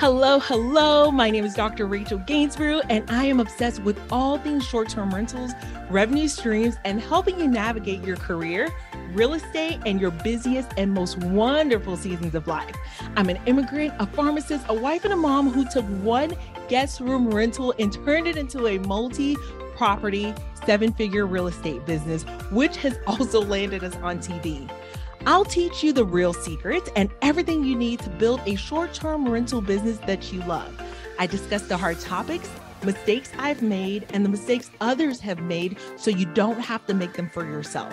Hello, hello. My name is Dr. Rachel Gainsbrugh, and I am obsessed with all things short term rentals, revenue streams, and helping you navigate your career, real estate, and your busiest and most wonderful seasons of life. I'm an immigrant, a pharmacist, a wife, and a mom who took one guest room rental and turned it into a multi property, seven figure real estate business, which has also landed us on TV. I'll teach you the real secrets and everything you need to build a short term rental business that you love. I discuss the hard topics, mistakes I've made, and the mistakes others have made so you don't have to make them for yourself.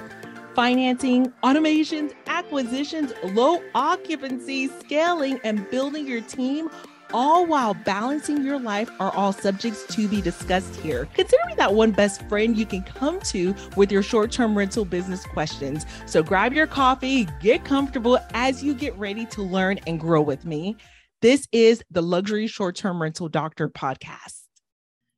Financing, automations, acquisitions, low occupancy, scaling, and building your team all while balancing your life are all subjects to be discussed here. Consider me that one best friend you can come to with your short term rental business questions. So grab your coffee, get comfortable as you get ready to learn and grow with me. This is the Luxury Short Term Rental Doctor podcast.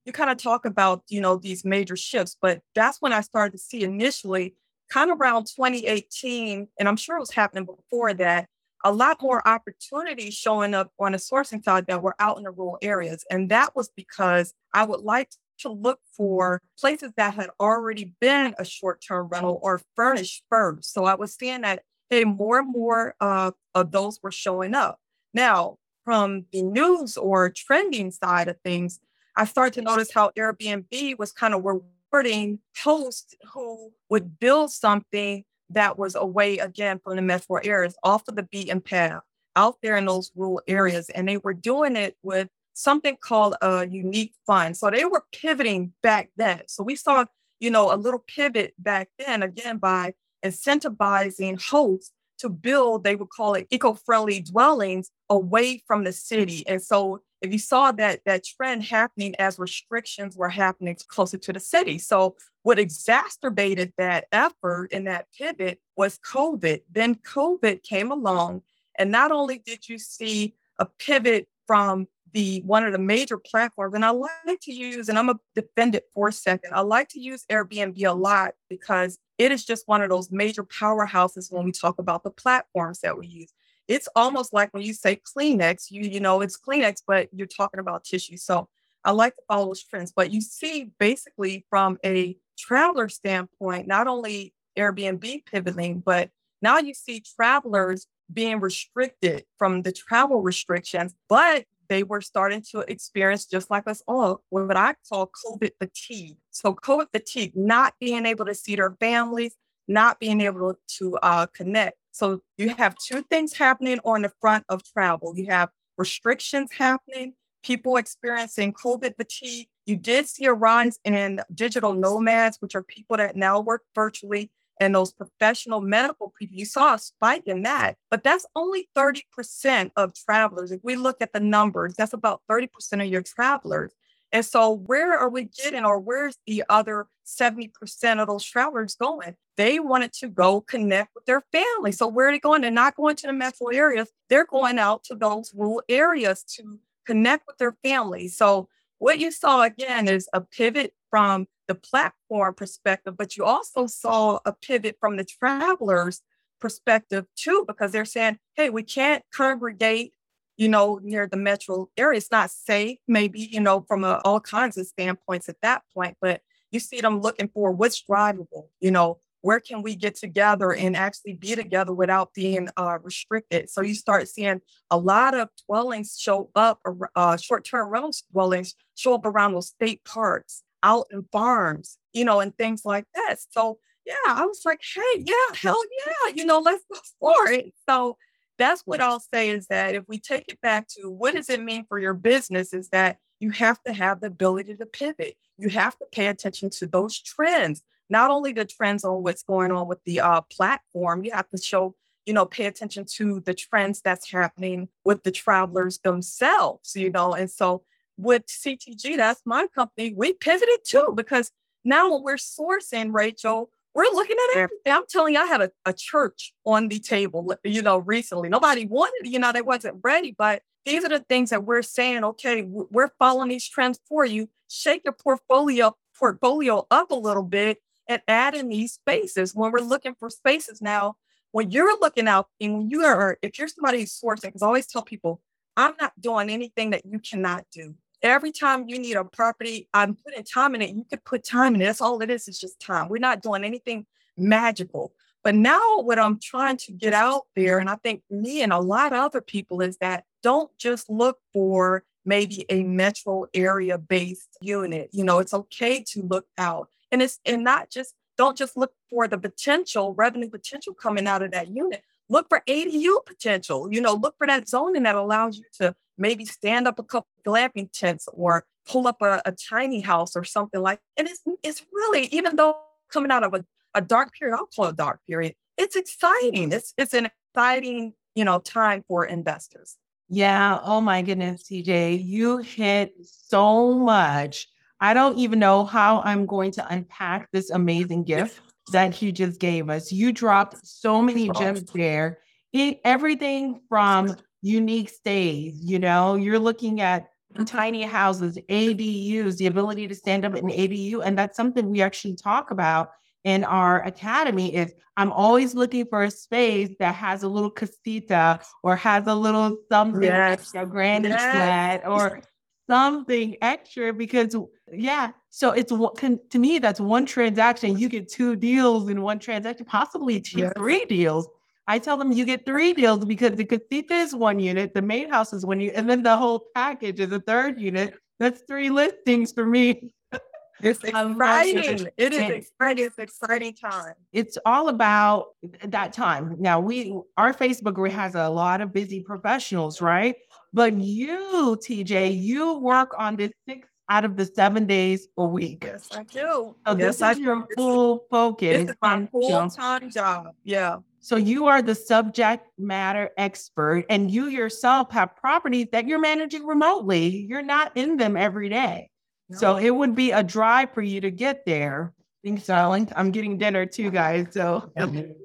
You kind of talk about, you know, these major shifts, but that's when I started to see initially, kind of around 2018, and I'm sure it was happening before that, a lot more opportunities showing up on the sourcing side that were out in the rural areas. And that was because I would like to look for places that had already been a short term rental or furnished first. So I was seeing that, hey, more and more uh, of those were showing up. Now, from the news or trending side of things, I started to notice how Airbnb was kind of rewarding hosts who would build something that was away again from the metro areas, off of the beaten path, out there in those rural areas. And they were doing it with something called a unique fund. So they were pivoting back then. So we saw, you know, a little pivot back then again by incentivizing hosts to build, they would call it eco-friendly dwellings away from the city. And so if you saw that that trend happening as restrictions were happening closer to the city. So what exacerbated that effort and that pivot was COVID. Then COVID came along, and not only did you see a pivot from the one of the major platforms, and I like to use, and I'm a defend it for a second. I like to use Airbnb a lot because it is just one of those major powerhouses when we talk about the platforms that we use. It's almost like when you say Kleenex, you you know it's Kleenex, but you're talking about tissue. So I like to follow those trends. But you see, basically, from a traveler standpoint, not only Airbnb pivoting, but now you see travelers being restricted from the travel restrictions, but they were starting to experience, just like us all, what I call COVID fatigue. So, COVID fatigue, not being able to see their families, not being able to uh, connect. So, you have two things happening on the front of travel you have restrictions happening, people experiencing COVID fatigue, you did see a rise in digital nomads, which are people that now work virtually, and those professional medical people. You saw a spike in that, but that's only 30% of travelers. If we look at the numbers, that's about 30% of your travelers. And so, where are we getting, or where's the other 70% of those travelers going? They wanted to go connect with their family. So, where are they going? They're not going to the metro areas, they're going out to those rural areas to connect with their family. So, what you saw again is a pivot from the platform perspective, but you also saw a pivot from the travelers perspective too, because they're saying, hey, we can't congregate, you know, near the metro area. It's not safe, maybe, you know, from a, all kinds of standpoints at that point, but you see them looking for what's drivable, you know, where can we get together and actually be together without being uh, restricted? So you start seeing a lot of dwellings show up, uh, short-term rental dwellings show up around those state parks, out in farms, you know, and things like that. So yeah, I was like, hey, yeah, hell yeah, you know, let's go for it. So that's what I'll say is that if we take it back to what does it mean for your business, is that you have to have the ability to pivot. You have to pay attention to those trends not only the trends on what's going on with the uh, platform, you have to show, you know, pay attention to the trends that's happening with the travelers themselves, you know. And so with CTG, that's my company, we pivoted too, because now when we're sourcing, Rachel, we're looking at everything. I'm telling you, I had a, a church on the table, you know, recently. Nobody wanted, you know, they wasn't ready, but these are the things that we're saying, okay, we're following these trends for you. Shake your portfolio portfolio up a little bit and add in these spaces when we're looking for spaces now. When you're looking out and when you are, if you're somebody who's sourcing, because I always tell people, I'm not doing anything that you cannot do. Every time you need a property, I'm putting time in it. You could put time in it. That's all it is, it's just time. We're not doing anything magical. But now what I'm trying to get out there, and I think me and a lot of other people is that don't just look for maybe a metro area based unit. You know, it's okay to look out. And it's and not just don't just look for the potential revenue potential coming out of that unit. Look for ADU potential. You know, look for that zoning that allows you to maybe stand up a couple glamping tents or pull up a, a tiny house or something like. And it's it's really even though coming out of a, a dark period, I'll call it a dark period. It's exciting. It's it's an exciting you know time for investors. Yeah. Oh my goodness, TJ, you hit so much I don't even know how I'm going to unpack this amazing gift that you just gave us. You dropped so many gems there. It, everything from unique stays, you know, you're looking at tiny houses, ADUs, the ability to stand up in ADU. And that's something we actually talk about in our academy is I'm always looking for a space that has a little casita or has a little something, yes. a granny yes. flat or something extra because yeah so it's can, to me that's one transaction you get two deals in one transaction possibly two, yes. three deals i tell them you get three deals because the casita is one unit the main house is one unit and then the whole package is a third unit that's three listings for me it's exciting. It is exciting. It's exciting time. It's all about that time. Now we our Facebook group has a lot of busy professionals, right? But you, TJ, you work on this six out of the seven days a week. Yes, I do. So yes, this I is your full focus. This is my full time job. Yeah. So you are the subject matter expert, and you yourself have properties that you're managing remotely. You're not in them every day. No. So it would be a drive for you to get there. Thanks, darling. I'm getting dinner too, guys. So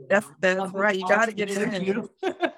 that's that's right. You got to get it in.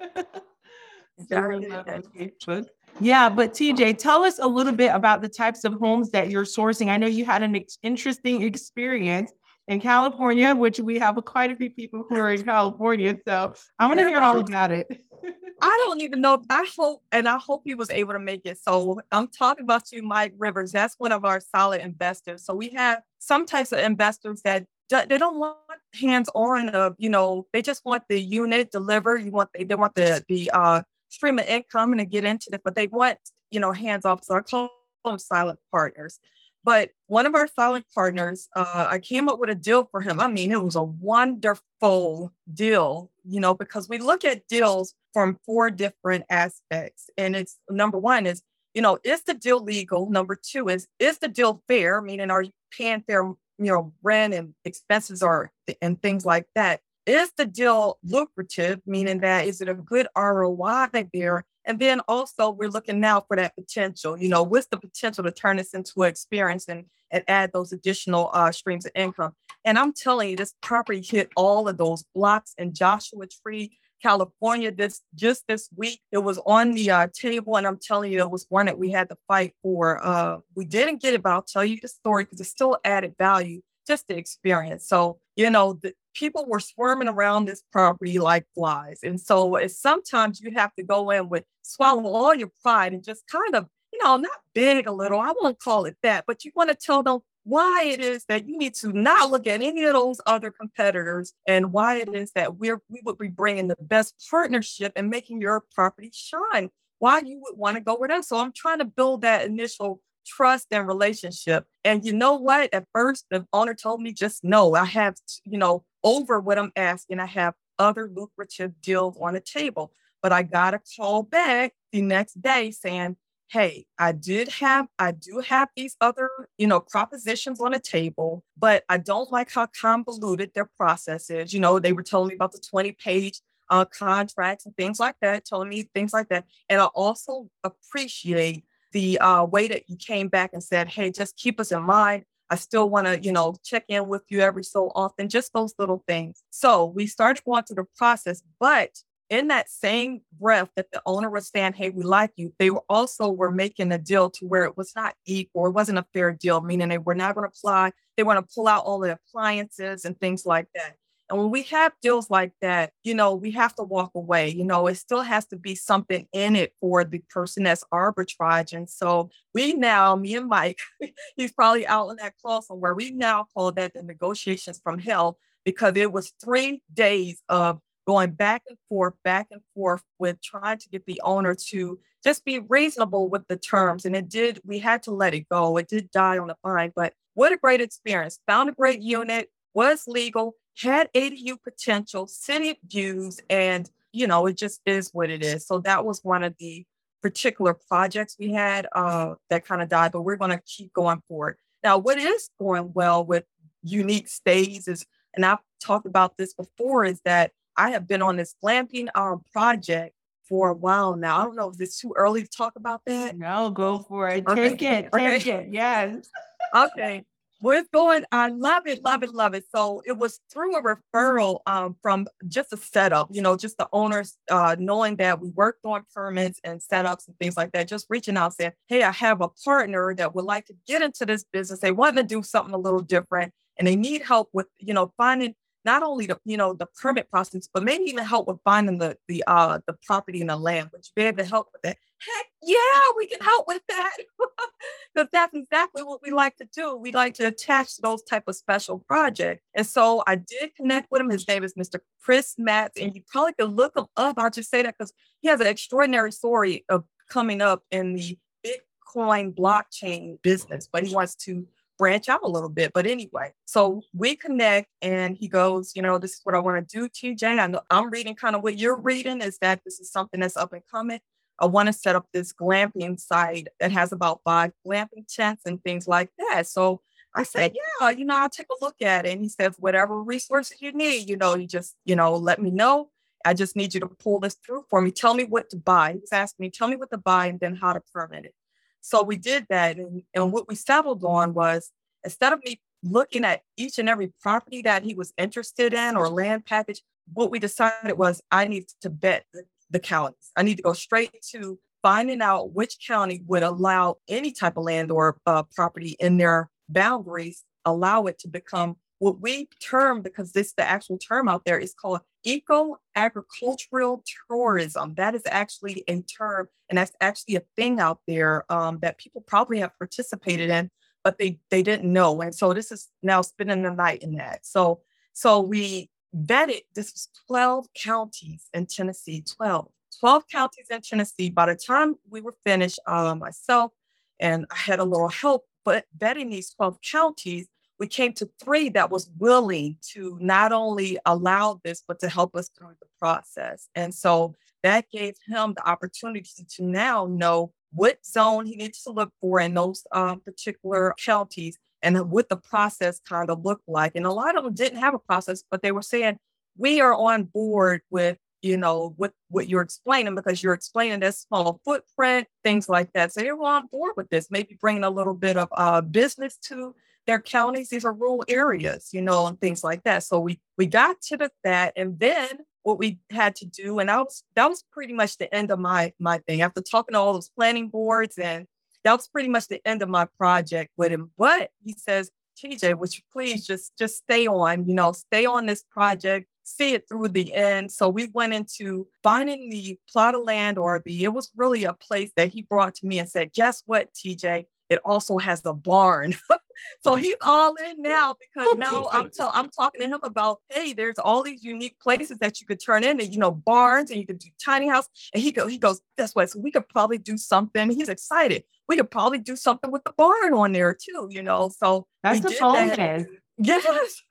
Yeah, but TJ, tell us a little bit about the types of homes that you're sourcing. I know you had an ex- interesting experience in California, which we have quite a few people who are in California. So I want to hear all about it. I don't even know. I hope, and I hope he was able to make it. So I'm talking about you, Mike Rivers. That's one of our solid investors. So we have some types of investors that they don't want hands on. Of you know, they just want the unit delivered. You want they, they want the the uh stream of income and to get into it, but they want, you know, hands off. So I call them silent partners. But one of our silent partners, uh, I came up with a deal for him. I mean, it was a wonderful deal, you know, because we look at deals from four different aspects. And it's number one is, you know, is the deal legal? Number two is, is the deal fair? Meaning, are you paying fair, you know, rent and expenses or and things like that? Is the deal lucrative, meaning that is it a good ROI there? And then also we're looking now for that potential, you know, what's the potential to turn this into an experience and, and add those additional uh, streams of income. And I'm telling you, this property hit all of those blocks in Joshua Tree, California. This just this week, it was on the uh, table, and I'm telling you, it was one that we had to fight for. Uh, we didn't get it, but I'll tell you the story because it's still added value, just the experience. So you know, the, people were swarming around this property like flies. And so sometimes you have to go in with swallow all your pride and just kind of, you know, not beg a little. I won't call it that, but you want to tell them why it is that you need to not look at any of those other competitors and why it is that we're we would be bringing the best partnership and making your property shine why you would want to go with us so i'm trying to build that initial trust and relationship. And you know what? At first, the owner told me just no. I have, you know, over what I'm asking. I have other lucrative deals on the table. But I got a call back the next day saying, hey, I did have, I do have these other, you know, propositions on the table, but I don't like how convoluted their process is. You know, they were telling me about the 20 page uh, contracts and things like that, telling me things like that. And I also appreciate the uh, way that you came back and said, hey, just keep us in mind. I still want to, you know, check in with you every so often, just those little things. So we start going through the process, but in that same breath that the owner was saying, Hey, we like you, they were also were making a deal to where it was not equal, it wasn't a fair deal, meaning they were not going to apply, they want to pull out all the appliances and things like that. And when we have deals like that, you know, we have to walk away. You know, it still has to be something in it for the person that's arbitrage. And so we now, me and Mike, he's probably out in that call somewhere. We now call that the negotiations from hell because it was three days of going back and forth, back and forth with trying to get the owner to just be reasonable with the terms. And it did, we had to let it go. It did die on the vine, but what a great experience. Found a great unit, was legal, had ADU potential, city views, and you know, it just is what it is. So that was one of the particular projects we had uh, that kind of died, but we're going to keep going forward. Now, what is going well with unique stays is, and I've talked about this before, is that I have been on this glamping arm project for a while now. I don't know if it's too early to talk about that. No, go for it. Okay. Take it. Take okay. it. Yes. okay. We're going. I love it, love it, love it. So it was through a referral um, from just a setup, you know, just the owners uh, knowing that we worked on permits and setups and things like that, just reaching out saying, Hey, I have a partner that would like to get into this business. They want to do something a little different and they need help with, you know, finding not only the you know the permit process, but maybe even help with finding the the uh the property and the land. Would you be able to help with that? Heck yeah, we can help with that because that's exactly what we like to do. We like to attach those type of special projects. And so I did connect with him. His name is Mr. Chris Matz, and you probably could look him up. I'll just say that because he has an extraordinary story of coming up in the Bitcoin blockchain business, but he wants to branch out a little bit. But anyway, so we connect and he goes, you know, this is what I want to do, TJ. I know I'm reading kind of what you're reading is that this is something that's up and coming. I want to set up this glamping site that has about five glamping tents and things like that. So I said, yeah, you know, I'll take a look at it. And he says, whatever resources you need, you know, you just, you know, let me know. I just need you to pull this through for me. Tell me what to buy. He's asking me, tell me what to buy and then how to permit it. So we did that. And, and what we settled on was instead of me looking at each and every property that he was interested in or land package, what we decided was I need to bet the, the counties. I need to go straight to finding out which county would allow any type of land or uh, property in their boundaries, allow it to become what we term, because this the actual term out there is called eco agricultural tourism. That is actually a term, and that's actually a thing out there um, that people probably have participated in, but they they didn't know. And so this is now spending the night in that. So so we vetted this was 12 counties in Tennessee, 12. 12 counties in Tennessee. By the time we were finished, uh, myself and I had a little help, but vetting these 12 counties, we came to three that was willing to not only allow this, but to help us through the process. And so that gave him the opportunity to now know what zone he needs to look for in those um, particular counties and what the process kind of looked like. And a lot of them didn't have a process, but they were saying, we are on board with you know what what you're explaining because you're explaining that small footprint things like that so they were on board with this maybe bringing a little bit of uh, business to their counties these are rural areas you know and things like that so we we got to the, that and then what we had to do. And that was that was pretty much the end of my my thing. After talking to all those planning boards, and that was pretty much the end of my project with him. But he says, TJ, would you please just just stay on, you know, stay on this project, see it through the end. So we went into finding the plot of land or the it was really a place that he brought to me and said, guess what, TJ? It also has a barn. so he's all in now because now I'm t- I'm talking to him about hey, there's all these unique places that you could turn in, and you know, barns and you could do tiny house. And he go he goes this way, so we could probably do something. He's excited. We could probably do something with the barn on there too, you know. So that's the bonus. Yes.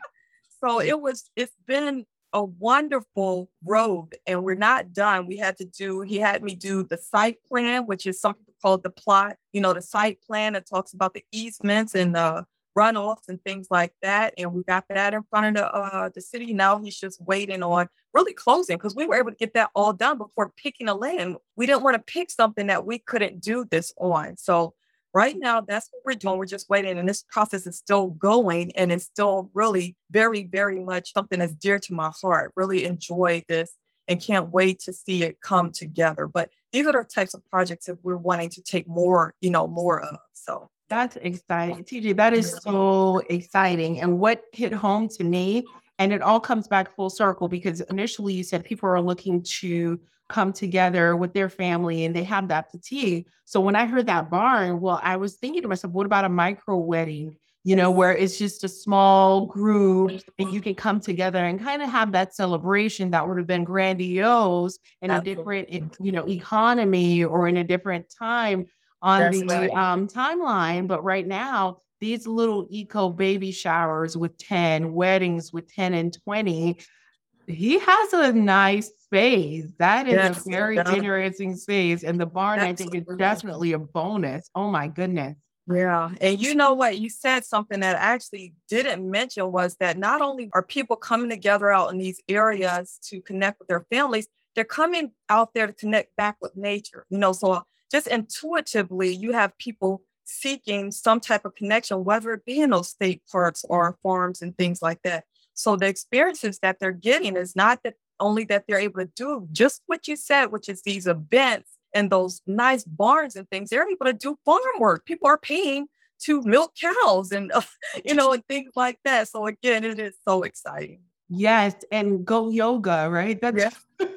so it was. It's been a wonderful road and we're not done. We had to do, he had me do the site plan, which is something called the plot, you know, the site plan that talks about the easements and the runoffs and things like that. And we got that in front of the uh, the city. Now he's just waiting on really closing because we were able to get that all done before picking a land. We didn't want to pick something that we couldn't do this on. So right now, that's what we're doing. We're just waiting, and this process is still going, and it's still really very, very much something that's dear to my heart. Really enjoy this and can't wait to see it come together. But these are the types of projects that we're wanting to take more, you know, more of. So that's exciting. TJ, that is so exciting. And what hit home to me And it all comes back full circle because initially you said people are looking to come together with their family and they have that fatigue. So when I heard that barn, well, I was thinking to myself, what about a micro wedding? You know, where it's just a small group and you can come together and kind of have that celebration that would have been grandiose in a different, you know, economy or in a different time on That's the right. um, timeline. But right now, these little eco baby showers with 10, weddings with 10 and 20, he has a nice space. That is Yes, a very yeah. interesting space. And the barn, I think, is definitely a bonus. Oh my goodness. Yeah. And you know what? You said something that I actually didn't mention was that not only are people coming together out in these areas to connect with their families, they're coming out there to connect back with nature. You know, so uh, just intuitively, you have people seeking some type of connection, whether it be in those state parks or farms and things like that. So the experiences that they're getting is not that only that they're able to do just what you said, which is these events and those nice barns and things. They're able to do farm work. People are paying to milk cows and uh, you know and things like that. So again, it is so exciting. Yes. And goat yoga, right? That's Yeah.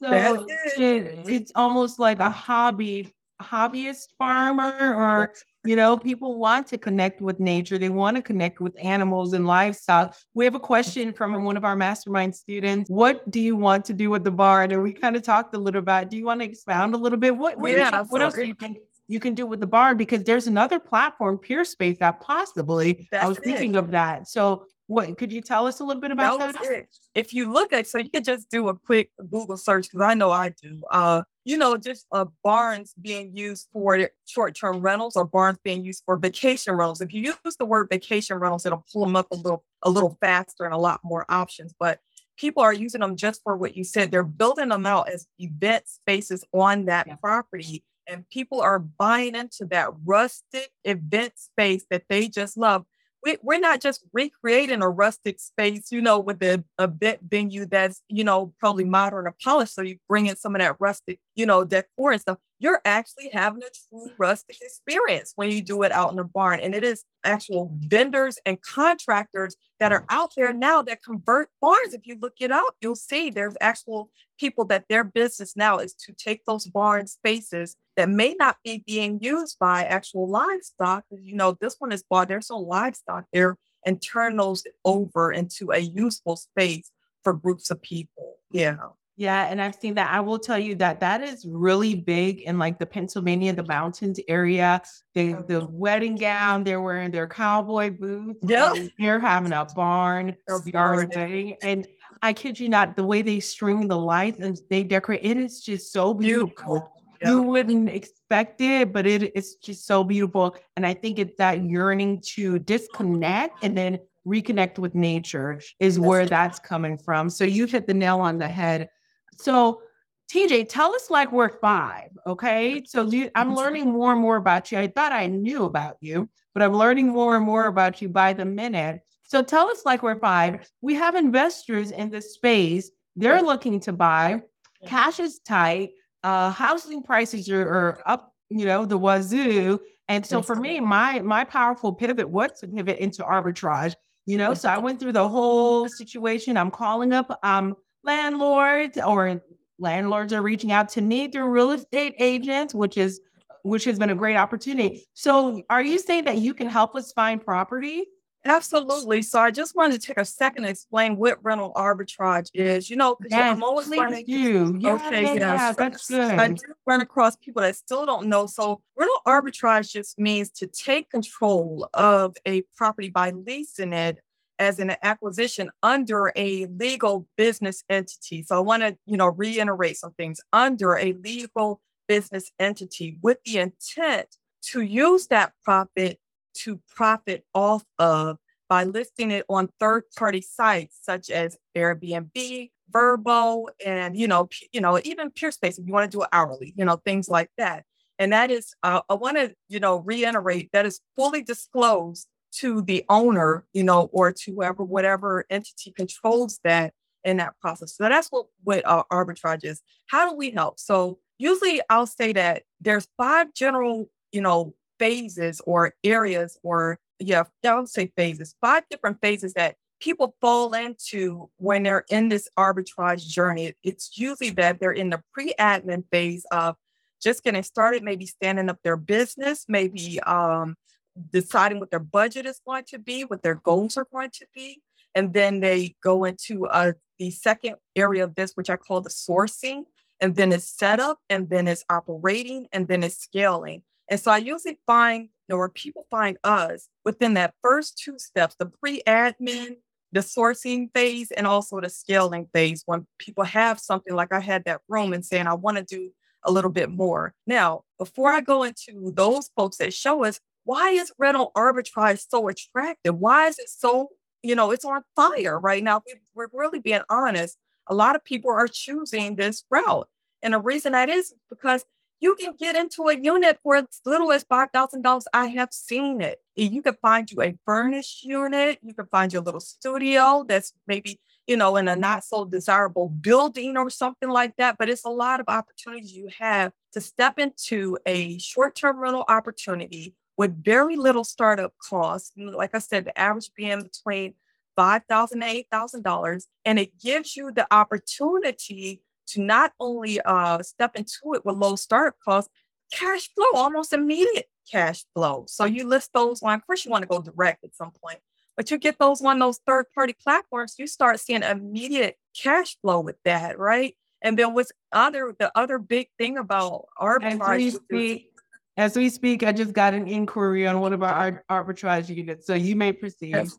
so That's it. it- it's almost like a hobby, hobbyist farmer, or you know, people want to connect with nature. They want to connect with animals and livestock. We have a question from one of our mastermind students. What do you want to do with the barn? And we kind of talked a little about. Do you want to expound a little bit? What what, Yeah, what else do you think you can do with the barn? Because there's another platform, Peer Space, that possibly I was it. thinking of that. So what could you tell us a little bit about That that? If you look at, so you could just do a quick Google search because I know I do. Uh, you know, just uh, barns being used for short-term rentals or barns being used for vacation rentals. If you use the word vacation rentals, it'll pull them up a little, a little faster and a lot more options. But people are using them just for what you said. They're building them out as event spaces on that Yeah. property, and people are buying into that rustic event space that they just love we, we're not just recreating a rustic space, you know, with a, a bit venue that's, you know, probably modern or polished. So you bring in some of that rustic, you know, decor and stuff. You're actually having a true rustic experience when you do it out in the barn. And it is actual vendors and contractors that are out there now that convert barns. If you look it up, you'll see there's actual people that their business now is to take those barn spaces that may not be being used by actual livestock. You know, this one is bought, there's no livestock there, and turn those over into a useful space for groups of people. Yeah. Yeah, and I've seen that. I will tell you that that is really big in like the Pennsylvania, the mountains area. They oh, the wedding gown, they're wearing their cowboy boots. Yeah, they're having a barn barn. And I kid you not, the way they string the lights and they decorate, it is just so beautiful. Beautiful. You wouldn't expect it, but it's just so beautiful. And I think it's that yearning to disconnect and then reconnect with nature is where that's coming from. So you hit the nail on the head. So TJ, tell us like we're five, okay? So I'm learning more and more about you. I thought I knew about you, but I'm learning more and more about you by the minute. So tell us like we're five. We have investors in this space. They're looking to buy. Cash is tight. Uh, housing prices are, are up, you know, the wazoo. And so for me, my my powerful pivot was to pivot into arbitrage. You know, so I went through the whole situation. I'm calling up um landlords or landlords are reaching out to me through real estate agents, which is which has been a great opportunity. So are you saying that you can help us find property? Absolutely. So I just wanted to take a second to explain what rental arbitrage is. You know, Yes, I'm always learning. do. Yeah, Okay, yeah, yes. that's good. I do run across people that still don't know. So rental arbitrage just means to take control of a property by leasing it as an acquisition under a legal business entity. So I want to, you know, reiterate some things under a legal business entity with the intent to use that profit to profit off of by listing it on third party sites such as Airbnb, Vrbo, and you know, you know, even PeerSpace if you want to do it hourly, you know, things like that. And that is, uh, I want to, you know, reiterate that is fully disclosed to the owner, you know, or to whoever, whatever entity controls that in that process. So that's what what uh, arbitrage is. How do we help? So usually I'll say that there's five general, you know, phases or areas or yeah, I would say phases, five different phases that people fall into when they're in this arbitrage journey, it's usually that they're in the pre admin phase of just getting started, maybe standing up their business, maybe um, deciding what their budget is going to be, what their goals are going to be. And then they go into uh, the second area of this, which I call the sourcing. And then it's setup, and then it's operating, and then it's scaling. And so I usually find, you know, where people find us within that first two steps, the pre admin, the sourcing phase, and also the scaling phase, when people have something like I had that room and saying, I want to do a little bit more. Now, before I go into those folks that show us, why is rental arbitrage so attractive? Why is it so, you know, it's on fire right now? We're really being honest. A lot of people are choosing this route. And the reason that is because you can get into a unit for as little as $5,000. I have seen it. You can find you a furnished unit. You can find your little studio that's maybe, you know, in a not so desirable building or something like that. But it's a lot of opportunities you have to step into a short term rental opportunity with very little startup costs. Like I said, the average being between 5,000 to $8,000. And it gives you the opportunity to not only uh, step into it with low startup costs, cash flow, almost immediate cash flow. So you list those on, course, you want to go direct at some point, but you get those on those third party platforms, you start seeing immediate cash flow with that, right? And then what's other the other big thing about arbitrage. As we speak, as we speak I just got an inquiry on one of our arbitrage units. So you may proceed. Yes.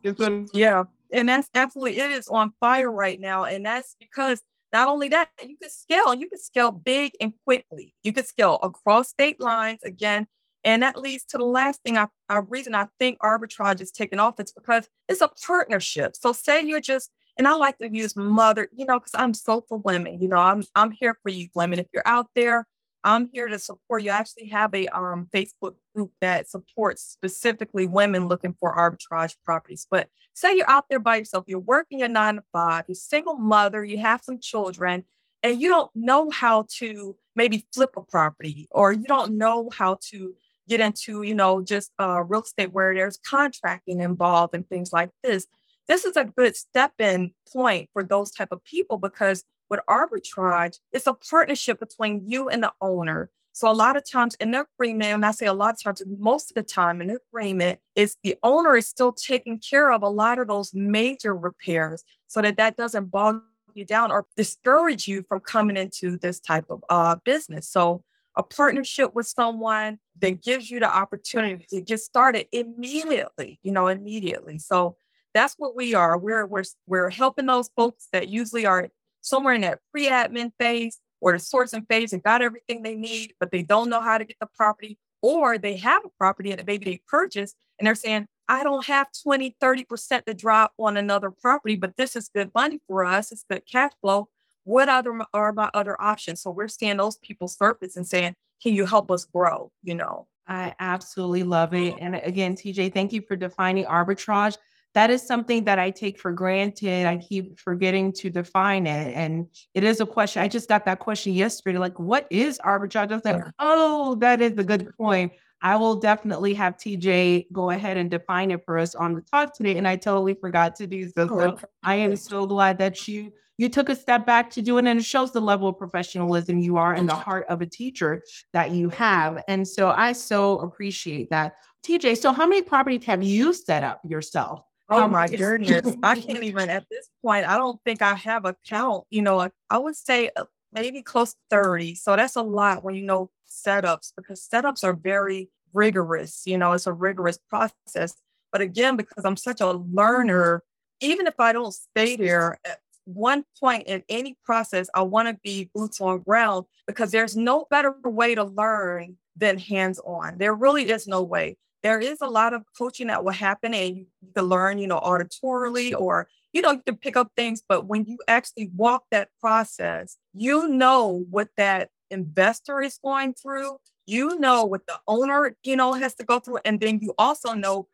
Yeah. And that's absolutely it is on fire right now. And that's because not only that, you can scale, you can scale big and quickly. You can scale across state lines again. And that leads to the last thing I reason I think arbitrage is taking off is because it's a partnership. So say you're just, and I like to use mother, you know, because I'm so for women, you know, I'm I'm here for you, women. If you're out there I'm here to support you. I actually have a um, Facebook group that supports specifically women looking for arbitrage properties. But say you're out there by yourself, you're working a nine to five, you're single mother, you have some children, and you don't know how to maybe flip a property, or you don't know how to get into, you know, just uh, real estate where there's contracting involved and things like this. This is a good step in point for those type of people because with arbitrage, it's a partnership between you and the owner. So a lot of times in the agreement, and I say a lot of times, most of the time in the agreement, is the owner is still taking care of a lot of those major repairs so that that doesn't bog you down or discourage you from coming into this type of uh, business. So a partnership with someone that gives you the opportunity to get started immediately, you know, immediately. So that's what we are. We're we're we're helping those folks that usually are somewhere in that pre-admin phase or the sourcing phase and got everything they need, but they don't know how to get the property, or they have a property that maybe they purchased and they're saying, I don't have 20, 30% to drop on another property, but this is good money for us. It's good cash flow. What other are my other options? So we're seeing those people surface and saying, Can you help us grow? You know. I absolutely love it. And again, TJ, thank you for defining arbitrage that is something that I take for granted. I keep forgetting to define it. And it is a question. I just got that question yesterday. Like, what is arbitrage? I was like, oh, that is a good point. I will definitely have TJ go ahead and define it for us on the talk today. And I totally forgot to do so. so I am so glad that you you took a step back to do it and it shows the level of professionalism you are and the heart of a teacher that you have. And so I so appreciate that. TJ, so how many properties have you set up yourself? Oh my goodness. I can't even at this point, I don't think I have a count. You know, I would say uh, maybe close to 30. So that's a lot when you know setups because setups are very rigorous. You know, it's a rigorous process. But again, because I'm such a learner, even if I don't stay there at one point in any process, I want to be boots on ground because there's no better way to learn than hands on. There really is no way there is a lot of coaching that will happen and you can learn, you know, auditorily or, you know, you can pick up things, but when you actually walk that process, you know what that investor is going through. You know what the owner, you know, has to go through. And then you also know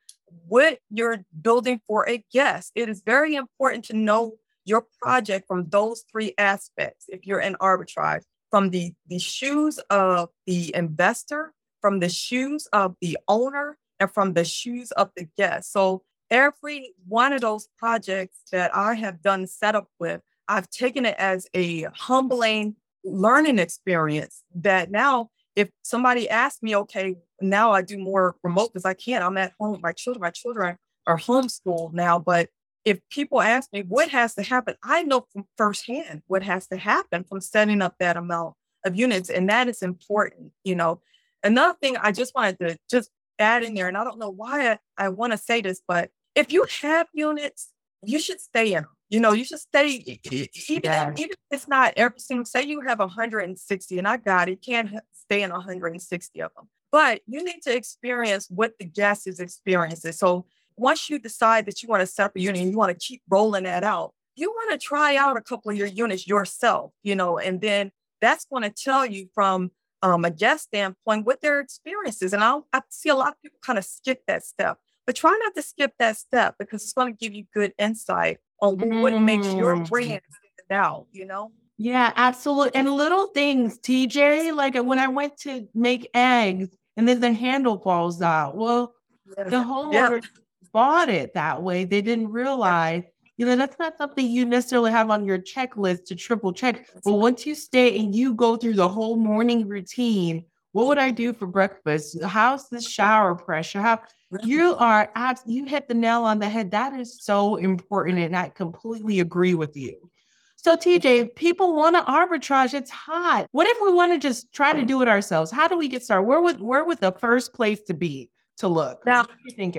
what you're building for a guest. It is very important to know your project from those three aspects if you're in arbitrage from the the shoes of the investor from the shoes of the owner and from the shoes of the guest. So every one of those projects that I have done setup with, I've taken it as a humbling learning experience that now if somebody asks me, okay, now I do more remote because I can't, I'm at home, my children, my children are homeschooled now. But if people ask me what has to happen, I know from firsthand what has to happen from setting up that amount of units. And that is important, you know. Another thing I just wanted to just add in there, and I don't know why I, I want to say this, but if you have units, you should stay in them. You know, you should stay, even, yeah. even if it's not everything. Say you have 160, and I got it, can't stay in 160 of them. But you need to experience what the guest is experiencing. So once you decide that you want to set up a unit and you want to keep rolling that out, you want to try out a couple of your units yourself, you know, and then that's going to tell you from um, a guest standpoint what their experiences. And I'll, I see a lot of people kind of skip that step, but try not to skip that step because it's going to give you good insight on mm. what makes your mm. brand stand out, you know? Yeah, absolutely. And little things, TJ, like when I went to make eggs and then the handle falls out. Well, yeah. the homeowner yeah. bought it that way. They didn't realize, you know, that's not something you necessarily have on your checklist to triple check. But once you stay and you go through the whole morning routine, what would I do for breakfast? How's the shower pressure? How you are you hit the nail on the head. That is so important. And I completely agree with you. So, TJ, people want to arbitrage. It's hot. What if we want to just try to do it ourselves? How do we get started? Where would where would the first place to be to look? Now,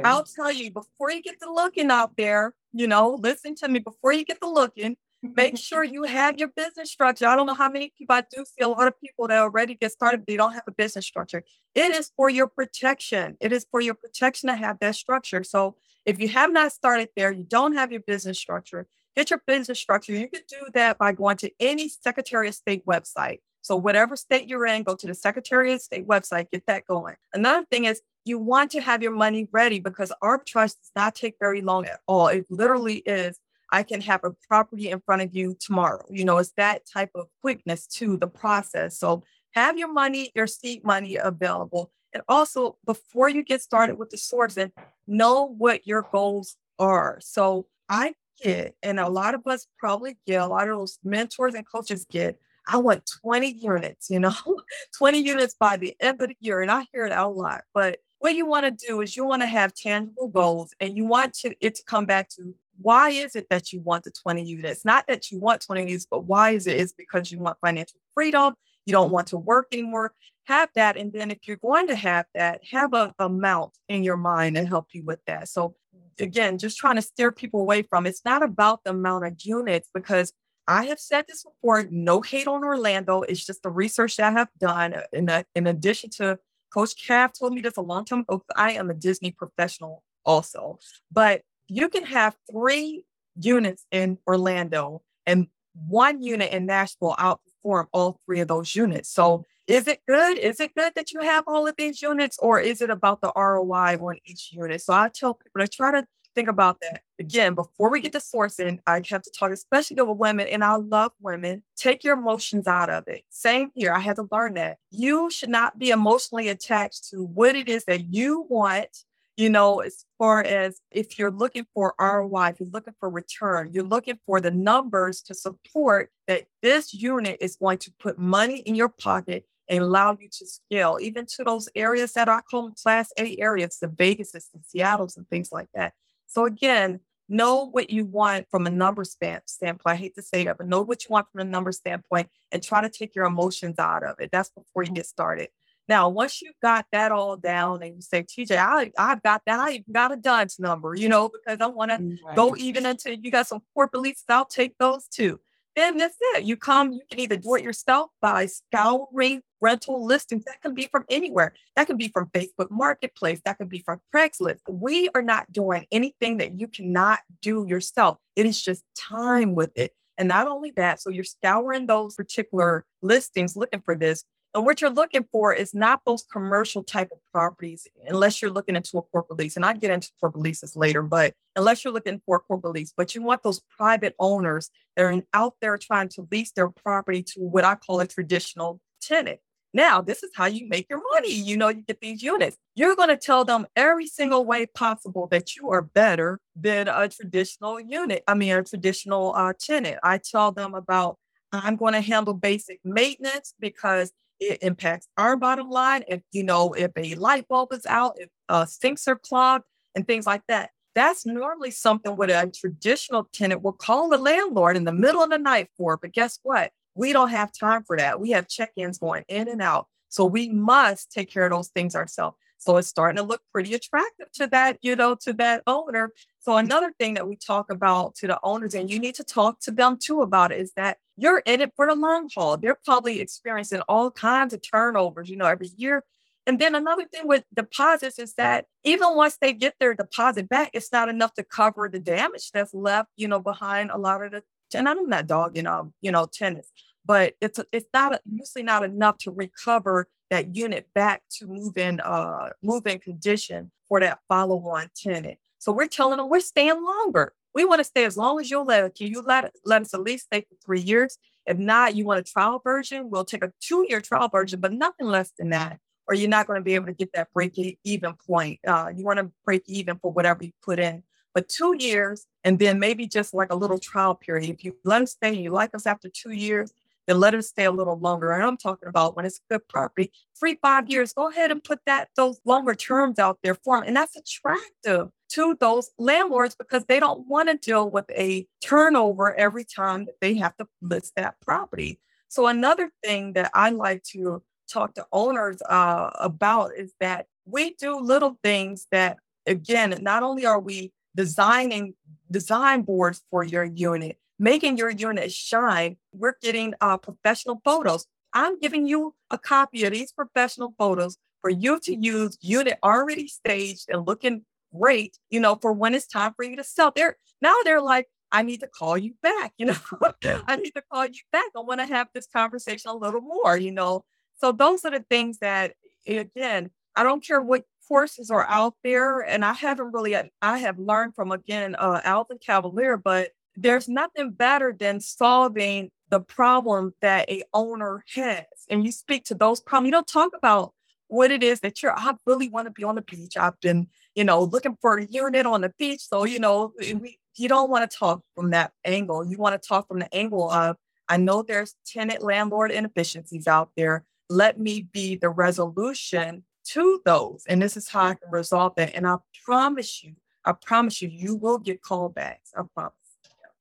I'll tell you before you get the looking out there. You know, listen to me. Before you get the looking, make sure you have your business structure. I don't know how many people I do see a lot of people that already get started, they don't have a business structure. It is for your protection. It is for your protection to have that structure. So if you have not started there, you don't have your business structure, get your business structure. You can do that by going to any Secretary of State website. So, whatever state you're in, go to the Secretary of State website, get that going. Another thing is you want to have your money ready because arbitrage does not take very long at all. It literally is. I can have a property in front of you tomorrow. You know, it's that type of quickness to the process. So, have your money, your seed money available. And also, before you get started with the sourcing, know what your goals are. So, I get, and a lot of us probably get, a lot of those mentors and coaches get, I want 20 units, you know, 20 units by the end of the year. And I hear it a lot. But what you want to do is you want to have tangible goals and you want to it to come back to why is it that you want the 20 units? Not that you want 20 units, but why is it? Is because you want financial freedom. You don't want to work anymore. Have that. And then if you're going to have that, have a amount in your mind and help you with that. So again, just trying to steer people away from it's not about the amount of units because I have said this before, no hate on Orlando. It's just the research that I have done. In, a, in addition to Coach Kraft told me this a long time ago. I am a Disney professional also, but you can have three units in Orlando and one unit in Nashville outperform all three of those units. So is it good? Is it good that you have all of these units, or is it about the ROI on each unit? So I tell people to try to think about that. Again, before we get to sourcing, I have to talk, especially with women, and I love women. Take your emotions out of it. Same here. I had to learn that. You should not be emotionally attached to what it is that you want you know, as far as if you're looking for ROI, if you're looking for return, you're looking for the numbers to support that this unit is going to put money in your pocket and allow you to scale, even to those areas that are called class A areas, the Vegases and Seattle's and things like that. So again, know what you want from a number standpoint. I hate to say that, but know what you want from a number standpoint and try to take your emotions out of it. That's before you mm-hmm. get started. Now, once you've got that all down and you say, TJ, I, I've got that, I even got a DUNS number, you know, because I want to right. go even until you got some corporate leases, I'll take those too. Then that's it. You come, you can either do it yourself by scouring rental listings. That can be from anywhere. That can be from Facebook Marketplace. That can be from Craigslist. We are not doing anything that you cannot do yourself. It is just time with it. And not only that, so you're scouring those particular listings looking for this. And what you're looking for is not those commercial type of properties, unless you're looking into a corporate lease. And I get into corporate leases later, but unless you're looking for a corporate lease, but you want those private owners that are out there trying to lease their property to what I call a traditional tenant. Now, this is how you make your money. You know, you get these units. You're going to tell them every single way possible that you are better than a traditional unit. I mean, a traditional uh, tenant. I tell them about I'm going to handle basic maintenance because it impacts our bottom line. If you know, if a light bulb is out, if uh, sinks are clogged, and things like that. That's normally something what a traditional tenant will call the landlord in the middle of the night for. But guess what? We don't have time for that. We have check ins going in and out. So we must take care of those things ourselves. So it's starting to look pretty attractive to that, you know, to that owner. So another thing that we talk about to the owners, and you need to talk to them too about it, is that you're in it for the long haul. They're probably experiencing all kinds of turnovers, you know, every year. And then another thing with deposits is that even once they get their deposit back, it's not enough to cover the damage that's left, you know, behind a lot of the. And I'm not dogging, um, you know, tenants, but it's it's not usually not enough to recover that unit back to move in, uh, move in condition for that follow-on tenant. So we're telling them we're staying longer. We want to stay as long as you'll let. Can you let let us at least stay for three years? If not, you want a trial version, we'll take a two-year trial version, but nothing less than that or you're not going to be able to get that break even point. Uh, you want to break even for whatever you put in. But two years, and then maybe just like a little trial period. If you let us stay, and you like us after two years, then let us stay a little longer. And I'm talking about when it's a good property, three, five years, go ahead and put that those longer terms out there for them. And that's attractive to those landlords because they don't want to deal with a turnover every time that they have to list that property. So another thing that I like to talk to owners uh, about is that we do little things that, again, not only are we designing design boards for your unit, making your unit shine, we're getting uh, professional photos. I'm giving you a copy of these professional photos for you to use unit already staged and looking great, you know, for when it's time for you to sell. They're now they're like, I need to call you back, you know. I need to call you back. I want to have this conversation a little more, you know. So those are the things that, again, I don't care what courses are out there, and I haven't really, I have learned from again uh, Alvin Cavalier, but there's nothing better than solving the problem that a owner has. And you speak to those problems. You don't talk about what it is that you're. I really want to be on the beach. I've been, you know, looking for a unit on the beach. So you know, we, you don't want to talk from that angle. You want to talk from the angle of I know there's tenant landlord inefficiencies out there let me be the resolution to those. And this is how I can resolve that. And I promise you, I promise you, you will get callbacks. I promise.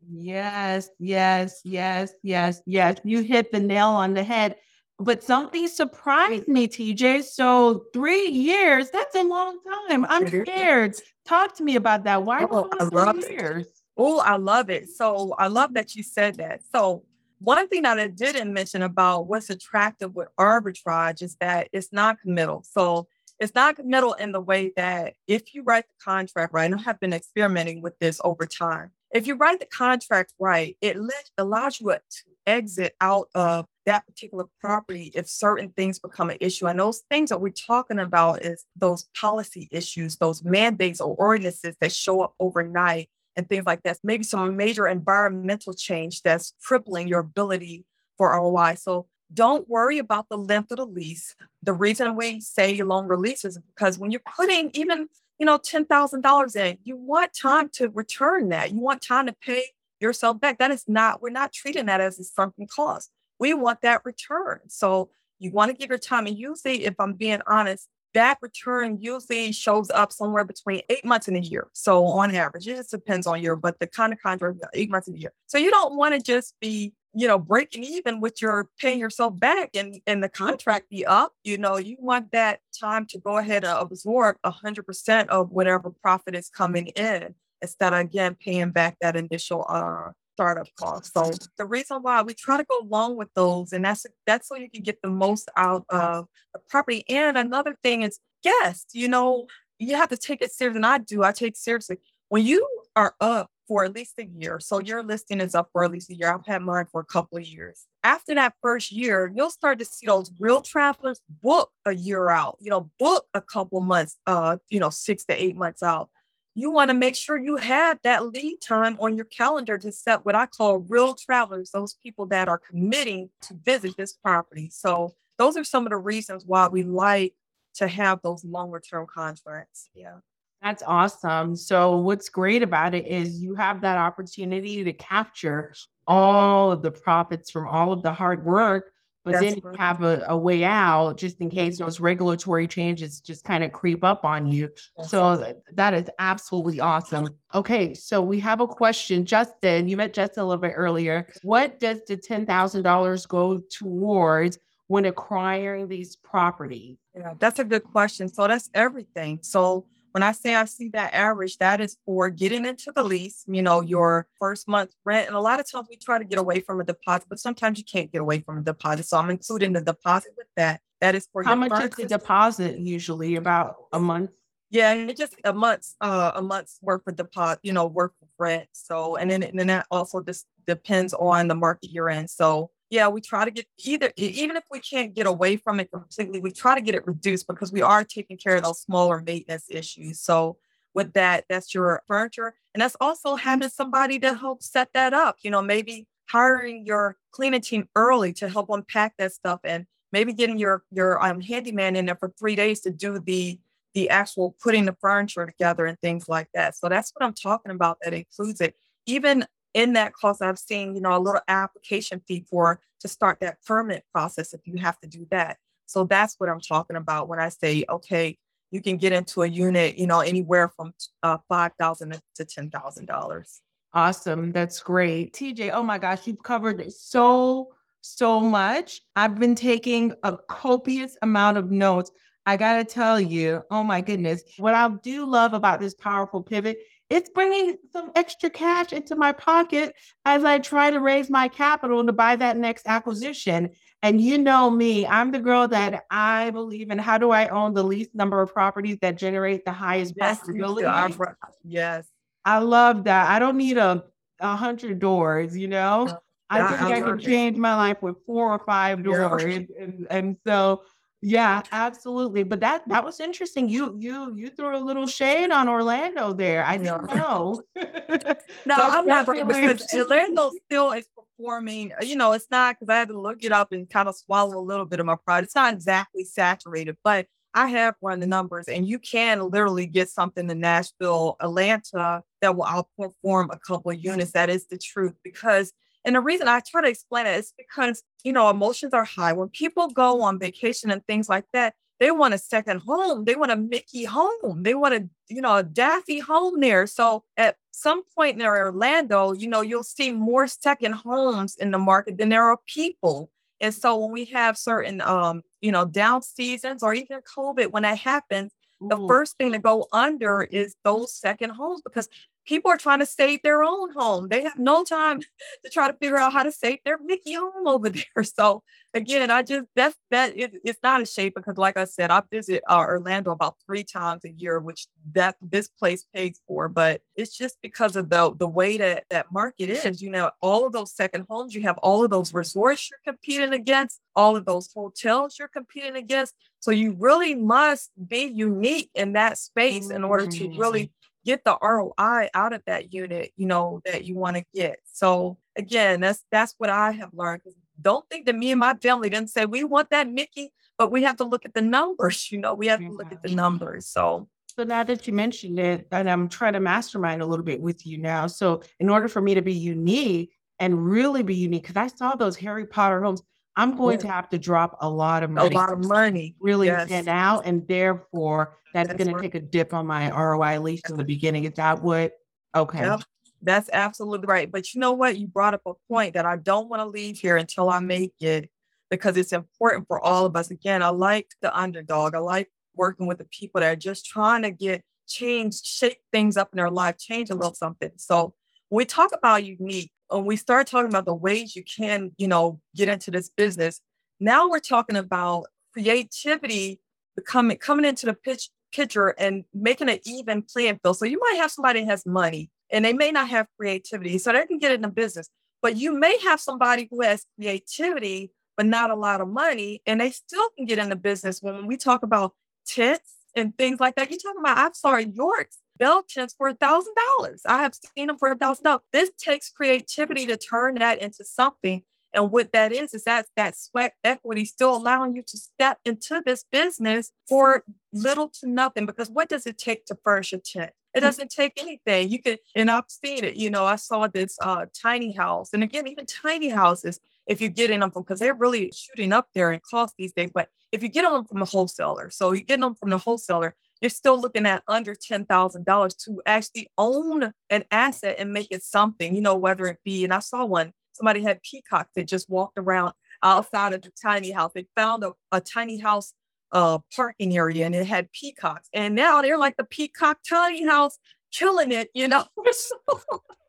Yes, yes, yes, yes, yes. You hit the nail on the head. But something surprised me, TJ. So three years, that's a long time. I'm scared. Talk to me about that. Why oh, I love years? Oh, I love it. So I love that you said that. So one thing that I didn't mention about what's attractive with arbitrage is that it's not committal. So it's not committal in the way that if you write the contract right, and I have been experimenting with this over time. If you write the contract right, it allows you to exit out of that particular property if certain things become an issue. And those things that we're talking about is those policy issues, those mandates or ordinances that show up overnight and things like that. Maybe some major environmental change that's crippling your ability for ROI. So don't worry about the length of the lease. The reason we say longer leases is because when you're putting even, you know, $10,000 in, you want time to return that. You want time to pay yourself back. That is not, we're not treating that as a sunken cost. We want that return. So you want to give your time. And usually, if I'm being honest, that return usually shows up somewhere between eight months and a year. So on average, it just depends on your, but the kind of contract, eight months and a year. So you don't want to just be, you know, breaking even with your paying yourself back and, and the contract be up. You know, you want that time to go ahead and absorb 100% of whatever profit is coming in instead of, again, paying back that initial uh, startup cost. So the reason why we try to go long with those, and that's that's so you can get the most out of the property. And another thing is guests. You know, you have to take it serious, and I do. I take seriously when you are up for at least a year. So your listing is up for at least a year. I've had mine for a couple of years. After that first year, you'll start to see those real travelers book a year out, you know, book a couple months, uh, you know, six to eight months out you want to make sure you have that lead time on your calendar to set what I call real travelers, those people that are committing to visit this property. So those are some of the reasons why we like to have those longer term contracts. Yeah. That's awesome. So, what's great about it is you have that opportunity to capture all of the profits from all of the hard work, but That's then right. have a, a, way out just in case those regulatory changes just kind of creep up on you. So, that is absolutely awesome. Okay. So, we have a question. Justin, you met Justin a little bit earlier. What does the $10,000 go towards when acquiring these properties? Yeah, that's a good question. So, that's everything. So, when I say I see that average, that is for getting into the lease, you know, your first month rent. And a lot of times we try to get away from a deposit, but sometimes you can't get away from a deposit. So I'm including the deposit with that. That is for how much is the deposit usually? About a month? Yeah, and it's just a month's uh a month's worth of deposit, you know, worth of rent. So and then and then that also just depends on the market you're in. So yeah, we try to get either, even if we can't get away from it completely, we try to get it reduced because we are taking care of those smaller maintenance issues. So with that, that's your furniture. And that's also having somebody to help set that up. You know, maybe hiring your cleaning team early to help unpack that stuff and maybe getting your your um, handyman in there for three days to do the the actual putting the furniture together and things like that. So that's what I'm talking about. That includes it. Even in that cost, I've seen, you know, a little application fee for to start that permit process if you have to do that. So that's what I'm talking about when I say, okay, you can get into a unit, you know, anywhere from uh, five thousand to ten thousand dollars. Awesome, that's great, TJ. Oh my gosh, you've covered so so much. I've been taking a copious amount of notes. I gotta tell you, oh my goodness, what I do love about this powerful pivot it's bringing some extra cash into my pocket as I try to raise my capital to buy that next acquisition. And you know me, I'm the girl that I believe in how do I own the least number of properties that generate the highest yes, profitability? Yes. I love that. I don't need a, a hundred doors, you know. I think I can change my life with four or five doors. And, and so yeah, absolutely. But that that was interesting. You you you threw a little shade on Orlando there. I don't know. no, I'm not because Orlando still is performing. Uh, you know, it's not because I had to look it up and kind of swallow a little bit of my pride. It's not exactly saturated, but I have run the numbers, and you can literally get something in Nashville, Atlanta that will outperform a couple of units. That is the truth because and the reason I try to explain it is because, you know, emotions are high. When people go on vacation and things like that, they want a second home. They want a Mickey home. They want a, you know, a Daffy home there. So at some point in Orlando, you know, you'll see more second homes in the market than there are people. And so when we have certain, um, you know, down seasons or even COVID, when that happens, the first thing to go under is those second homes because people are trying to save their own home. They have no time to try to figure out how to save their Mickey home over there. So again, I just that's that it, it's not a shame because, like I said, I visit uh, Orlando about three times a year, which that this place pays for. But it's just because of the the way that that market is. You know, all of those second homes, you have all of those resorts you're competing against, all of those hotels you're competing against. So you really must be unique in that space in order to really get the ROI out of that unit, you know, that you want to get. So again, that's that's what I have learned. Don't think that me and my family didn't say we want that Mickey, but we have to look at the numbers, you know, we have to look at the numbers. So so now that you mentioned it, and I'm trying to mastermind a little bit with you now. So in order for me to be unique and really be unique, because I saw those Harry Potter homes, I'm going yeah. to have to drop a lot of money. A lot of money. Really yes. stand out. And therefore, that's, that's going to take a dip on my ROI, at least in the beginning. Is that what? Okay. Yep. That's absolutely right. But you know what? You brought up a point that I don't want to leave here until I make it because it's important for all of us. Again, I like the underdog. I like working with the people that are just trying to get change, shake things up in their life, change a little something. So when we talk about unique, when we start talking about the ways you can, you know, get into this business, now we're talking about creativity becoming coming into the pitch picture and making an even playing field. So you might have somebody that has money and they may not have creativity, so they can get into business. But you may have somebody who has creativity but not a lot of money, and they still can get into business. When we talk about tents and things like that, you're talking about. I'm sorry, yurts bell tents for a thousand dollars. I have seen them for a thousand dollars. This takes creativity to turn that into something. And what that is, is that that sweat equity still allowing you to step into this business for little to nothing. Because what does it take to furnish a tent? It mm-hmm. doesn't take anything. You can, and I've seen it. You know, I saw this uh, tiny house, and again, even tiny houses, if you get in them from, because they're really shooting up there in cost these days. But if you get them from a wholesaler, so you get them from the wholesaler, you're still looking at under $10,000 to actually own an asset and make it something, you know, whether it be, and I saw one, somebody had peacocks that just walked around outside of the tiny house. They found a, a tiny house uh, parking area and it had peacocks. And now they're like the peacock tiny house killing it, you know.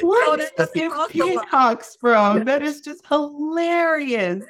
What is the peacocks from? That is just hilarious.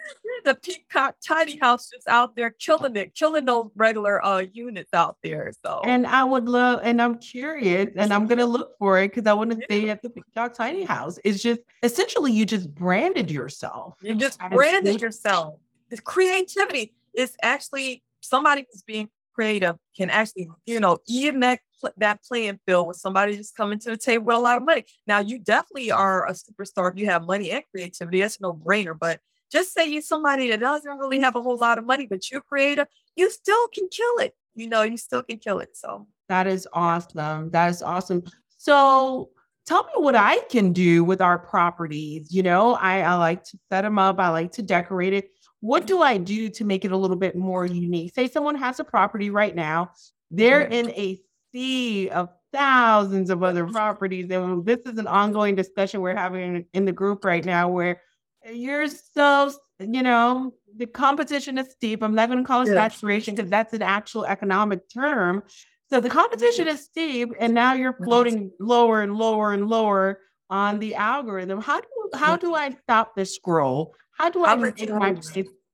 The peacock tiny house just out there killing it, killing those regular uh units out there. So and I would love, and I'm curious, and I'm gonna look for it because I want to yeah. stay at the peacock tiny house. It's just essentially you just branded yourself. You just branded yourself. The creativity is actually somebody who's being creative can actually, you know, even that that playing field with somebody just coming to the table with a lot of money. Now, you definitely are a superstar if you have money and creativity. That's no brainer. But just say you're somebody that doesn't really have a whole lot of money, but you're creative, you still can kill it. You know, you still can kill it. So that is awesome. That is awesome. So tell me what I can do with our properties. You know, I, I like to set them up, I like to decorate it. What do I do to make it a little bit more unique? Say someone has a property right now, they're in a sea of thousands of other properties. And this is an ongoing discussion we're having in the group right now where you're so, you know, the competition is steep. I'm not going to call it yeah. saturation because that's an actual economic term. So the competition is steep, and now you're floating lower and lower and lower on the algorithm. How do how do I stop this scroll? How do I make my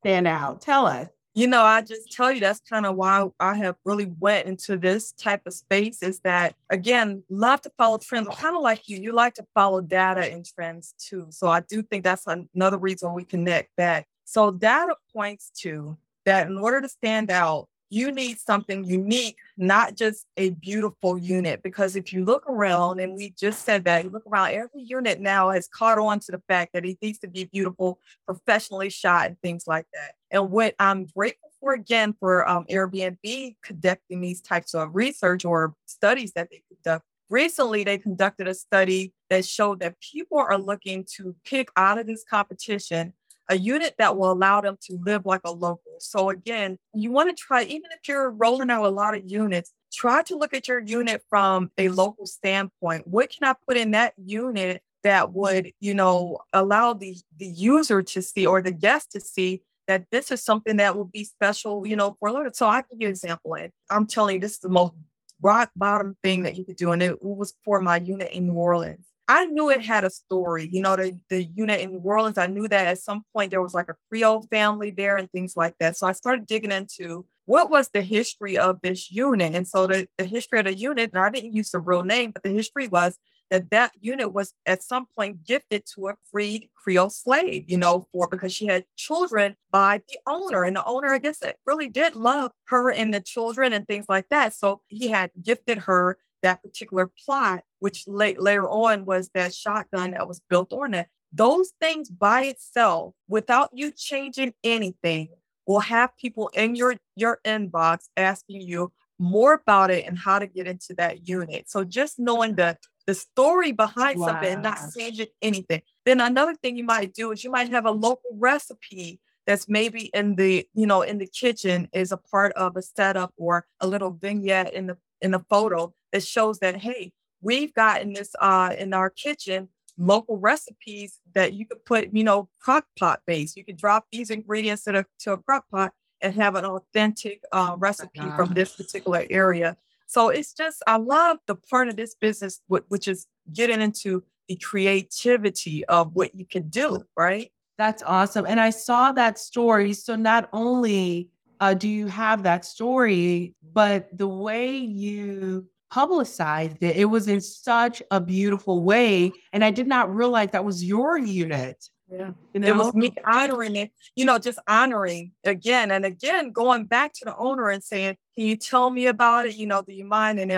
stand out? Tell us. You know, I just tell you that's kind of why I have really went into this type of space is that again, love to follow trends. Kind of like you, you like to follow data and trends too. So I do think that's another reason we connect back. So data points to that in order to stand out, you need something unique, not just a beautiful unit. Because if you look around, and we just said that, you look around, every unit now has caught on to the fact that it needs to be beautiful, professionally shot, and things like that. And what I'm grateful for again for um, Airbnb conducting these types of research or studies that they conduct. Recently, they conducted a study that showed that people are looking to pick out of this competition a unit that will allow them to live like a local. So again, you want to try, even if you're rolling out a lot of units, try to look at your unit from a local standpoint. What can I put in that unit that would, you know, allow the the user to see or the guest to see that this is something that will be special, you know, for little. So I can give you an example. And I'm telling you, this is the most rock bottom thing that you could do. And it was for my unit in New Orleans. I knew it had a story. You know, the, the unit in New Orleans, I knew that at some point there was like a Creole family there and things like that. So I started digging into what was the history of this unit. And so the, the history of the unit, and I didn't use the real name, but the history was that that unit was at some point gifted to a freed Creole slave, you know, for because she had children by the owner. And the owner, I guess, it really did love her and the children and things like that. So he had gifted her that particular plot, which late, later on was that shotgun that was built on it. Those things by itself, without you changing anything, will have people in your your inbox asking you more about it and how to get into that unit. So just knowing the the story behind wow. something and not changing anything. Then another thing you might do is you might have a local recipe that's maybe in the you know in the kitchen is a part of a setup or a little vignette in the in the photo that shows that, hey, we've gotten this uh, in our kitchen local recipes that you could put, you know, crock pot base. You could drop these ingredients to, a to a crock pot and have an authentic uh, recipe oh from this particular area. So it's just, I love the part of this business, which is getting into the creativity of what you can do, right? That's awesome. And I saw that story. So not only uh, do you have that story, but the way you publicized it. It was in such a beautiful way. And I did not realize that was your unit. Yeah. You know? It was me honoring it, you know, just honoring again and again, going back to the owner and saying, Can you tell me about it? You know, do you mind? And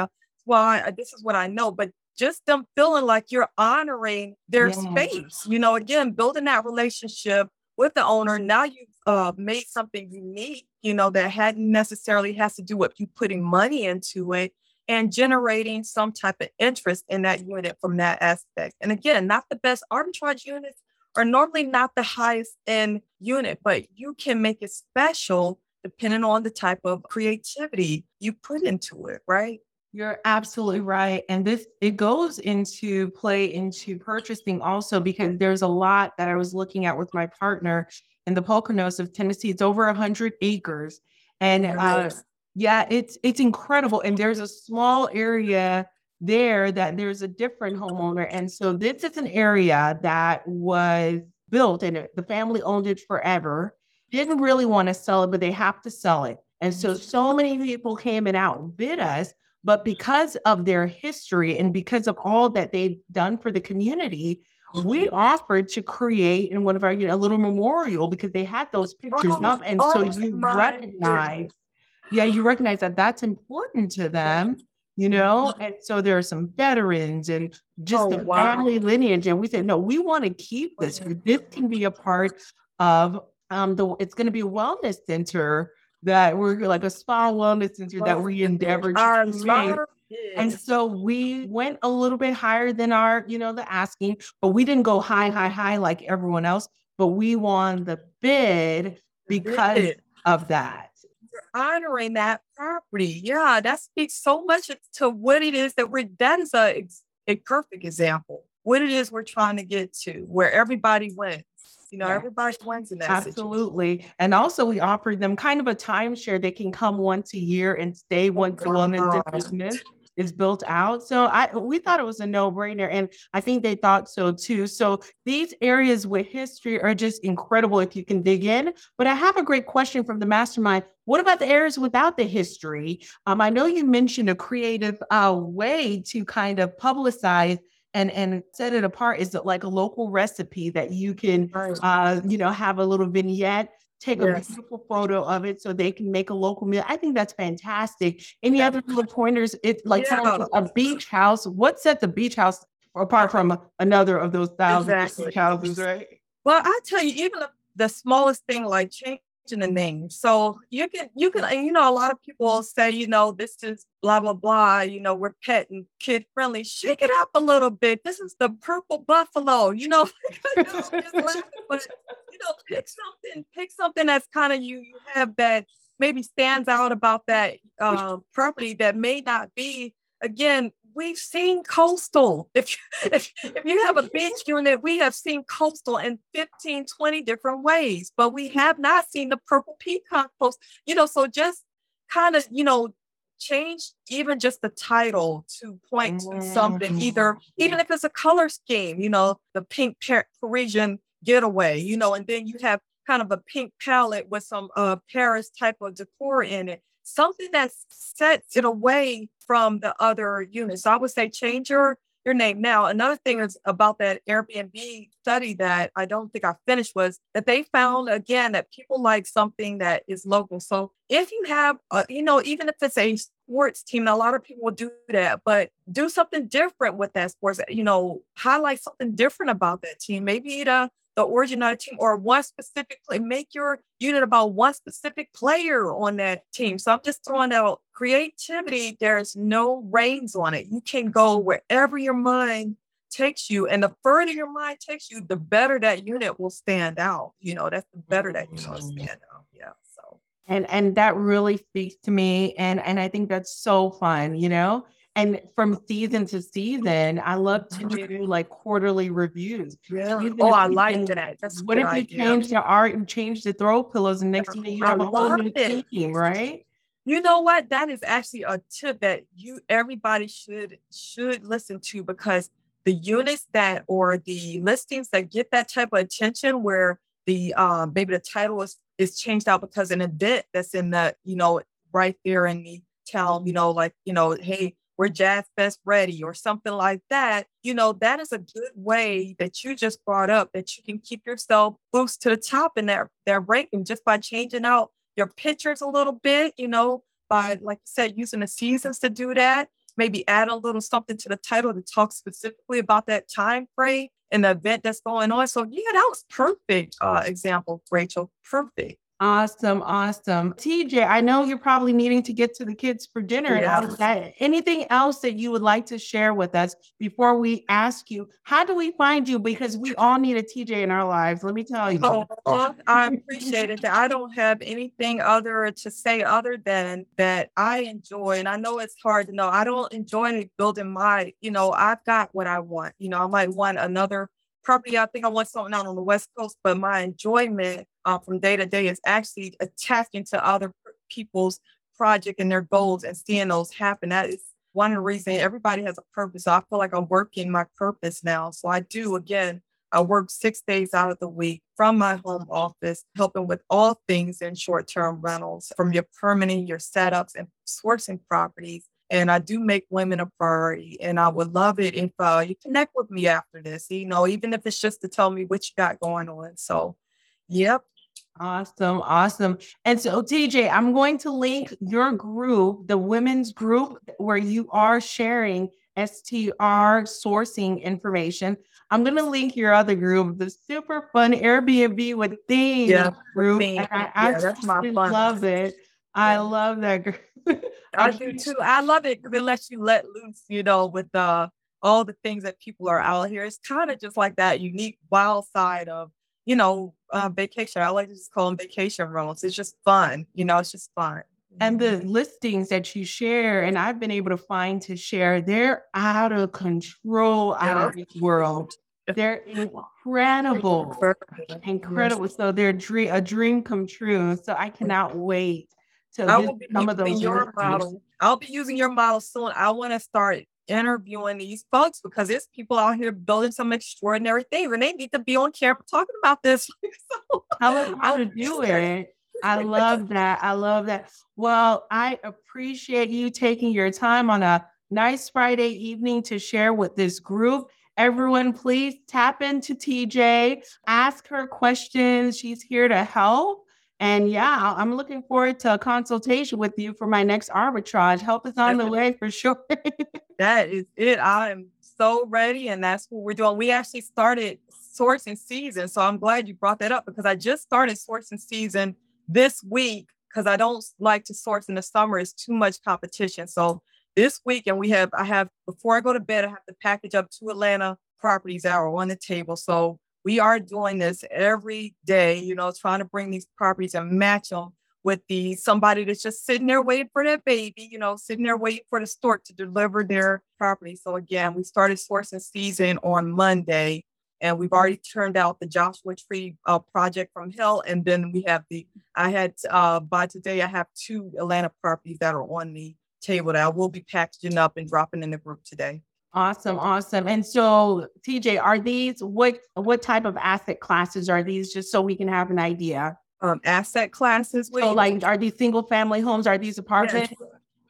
well, I, this is what I know, but just them feeling like you're honoring their yeah. space. You know, again, building that relationship with the owner. Now you've uh, made something unique, you know, that hadn't necessarily has to do with you putting money into it and generating some type of interest in that unit from that aspect. And again, not the best arbitrage units are normally not the highest end unit, but you can make it special depending on the type of creativity you put into it, right? You're absolutely right. And this it goes into play into purchasing also because there's a lot that I was looking at with my partner in the Poconos of Tennessee. It's over a hundred acres. And uh, yeah, it's it's incredible. And there's a small area there that there's a different homeowner. And so this is an area that was built and the family owned it forever. Didn't really want to sell it, but they have to sell it. And so so many people came and outbid us but because of their history and because of all that they've done for the community, we offered to create in one of our, you know, a little memorial because they had those pictures oh, up. And oh, so you recognize, yeah, you recognize that that's important to them, you know? And so there are some veterans and just oh, the wow. family lineage. And we said, no, we want to keep this. This can be a part of um, the, it's going to be a wellness center that we're like a spa wellness center that we endeavor to create. And so we went a little bit higher than our, you know, the asking, but we didn't go high, high, high like everyone else. But we won the bid because of that. You're honoring that property. Yeah, that speaks so much to what it is that we're, that is a, a perfect example. What it is we're trying to get to, where everybody wins. You know, yeah. everybody wins in that. Absolutely. Situation. And also we offer them kind of a timeshare. They can come once a year and stay oh, once the wellness business is built out. So I we thought it was a no-brainer. And I think they thought so too. So these areas with history are just incredible if you can dig in. But I have a great question from the mastermind. What about the areas without the history? Um, I know you mentioned a creative uh, way to kind of publicize and and set it apart is like a local recipe that you can uh you know have a little vignette take yes. a beautiful photo of it so they can make a local meal i think that's fantastic any yeah. other little pointers it's like yeah. a beach house what set the beach house apart from another of those thousand exactly. beach houses right well i tell you even the smallest thing like changing the name. So you can you can you know a lot of people say you know this is blah blah blah. You know we're pet and kid friendly. Shake it up a little bit. This is the purple buffalo. You know, but know pick something pick something that's kind of you you have that maybe stands out about that uh, property that may not be again we've seen coastal. If, if, if you have a beach unit, we have seen coastal in 15, 20 different ways, but we have not seen the purple peacock post, you know, so just kind of, you know, change even just the title to point to something, either, even if it's a color scheme, you know, the pink Parisian getaway, you know, and then you have kind of a pink palette with some uh, Paris type of decor in it something that sets it away from the other units. So I would say change your your name. Now, another thing is about that Airbnb study that I don't think I finished was that they found again that people like something that is local. So if you have, a, you know, even if it's a sports team, a lot of people do that, but do something different with that sports. You know, highlight something different about that team. Maybe the the originator team or one specific play. Make your unit about one specific player on that team. So I'm just throwing out creativity. There's no reins on it. You can go wherever your mind takes you. And the further your mind takes you, the better that unit will stand out. You know, that's the better that unit will mm-hmm. stand out. Yeah. So and and that really speaks to me. And and I think that's so fun, you know and from season to season, I love to do like quarterly reviews. Yeah. oh, I like that. That's what if you idea. change the art and change the throw pillows, and next thing you have a whole new team, right? You know what? That is actually a tip that you everybody should should listen to because the units that or the listings that get that type of attention where the um maybe the title is is changed out because an event that's in the you know right there in the town you know like you know hey we're Jazz Fest ready or something like that, you know, that is a good way that you just brought up that you can keep yourself boost to the top in their, their ranking just by changing out your pictures a little bit, you know, by, like I said, using the seasons to do that. maybe add a little something to the title to talk specifically about that time frame and the event that's going on. So yeah, that was perfect uh, example, Rachel. Perfect. Awesome, awesome. TJ, I know you're probably needing to get to the kids for dinner and that. Anything else that you would like to share with us before we ask you, how do we find you? Because we all need a TJ in our lives. Let me tell you. Oh, I appreciate it. I don't have anything other to say other than that I enjoy, and I know it's hard to know. I don't enjoy building my, you know, I've got what I want. You know, I might want another property. I think I want something out on the West Coast, but my enjoyment uh, from day to day is actually attaching to other people's project and their goals and seeing those happen. That is one reasons everybody has a purpose. So I feel like I'm working my purpose now. So I do again. I work six days out of the week from my home office, helping with all things in short term rentals, from your permitting, your setups, and sourcing properties and I do make women a priority. And I would love it if uh, you connect with me after this, you know, even if it's just to tell me what you got going on. So, yep. Awesome. Awesome. And so, TJ, I'm going to link your group, the women's group, where you are sharing STR sourcing information. I'm going to link your other group, the super fun Airbnb with theme yeah, group. And I yeah, love it. I love that group. I do too. I love it because it lets you let loose, you know, with uh, all the things that people are out here. It's kind of just like that unique wild side of, you know, uh, vacation. I like to just call them vacation rentals. It's just fun. You know, it's just fun. And the listings that you share, and I've been able to find to share, they're out of control, out yeah. of this world. They're incredible, incredible. So they're a dream come true. So I cannot wait to I will be some of those your model. I'll be using your model soon. I want to start interviewing these folks because there's people out here building some extraordinary things and they need to be on camera talking about this. so, how, how to do it. I love that. I love that. Well, I appreciate you taking your time on a nice Friday evening to share with this group. Everyone, please tap into TJ, ask her questions. She's here to help. And yeah, I'm looking forward to a consultation with you for my next arbitrage. Help is on the way for sure. that is it. I am so ready, and that's what we're doing. We actually started sourcing season, so I'm glad you brought that up because I just started sourcing season this week because I don't like to source in the summer. It's too much competition. So this week, and we have I have before I go to bed, I have to package up two Atlanta properties that are on the table. So we are doing this every day, you know, trying to bring these properties and match them with the somebody that's just sitting there waiting for their baby, you know, sitting there waiting for the store to deliver their property. So again, we started sourcing season on Monday, and we've already turned out the Joshua Tree uh, project from Hill, and then we have the I had uh, by today I have two Atlanta properties that are on the table that I will be packaging up and dropping in the group today. Awesome, awesome. And so, TJ, are these what what type of asset classes are these? Just so we can have an idea. Um, asset classes. So, like, are these single family homes? Are these apartments? Yeah.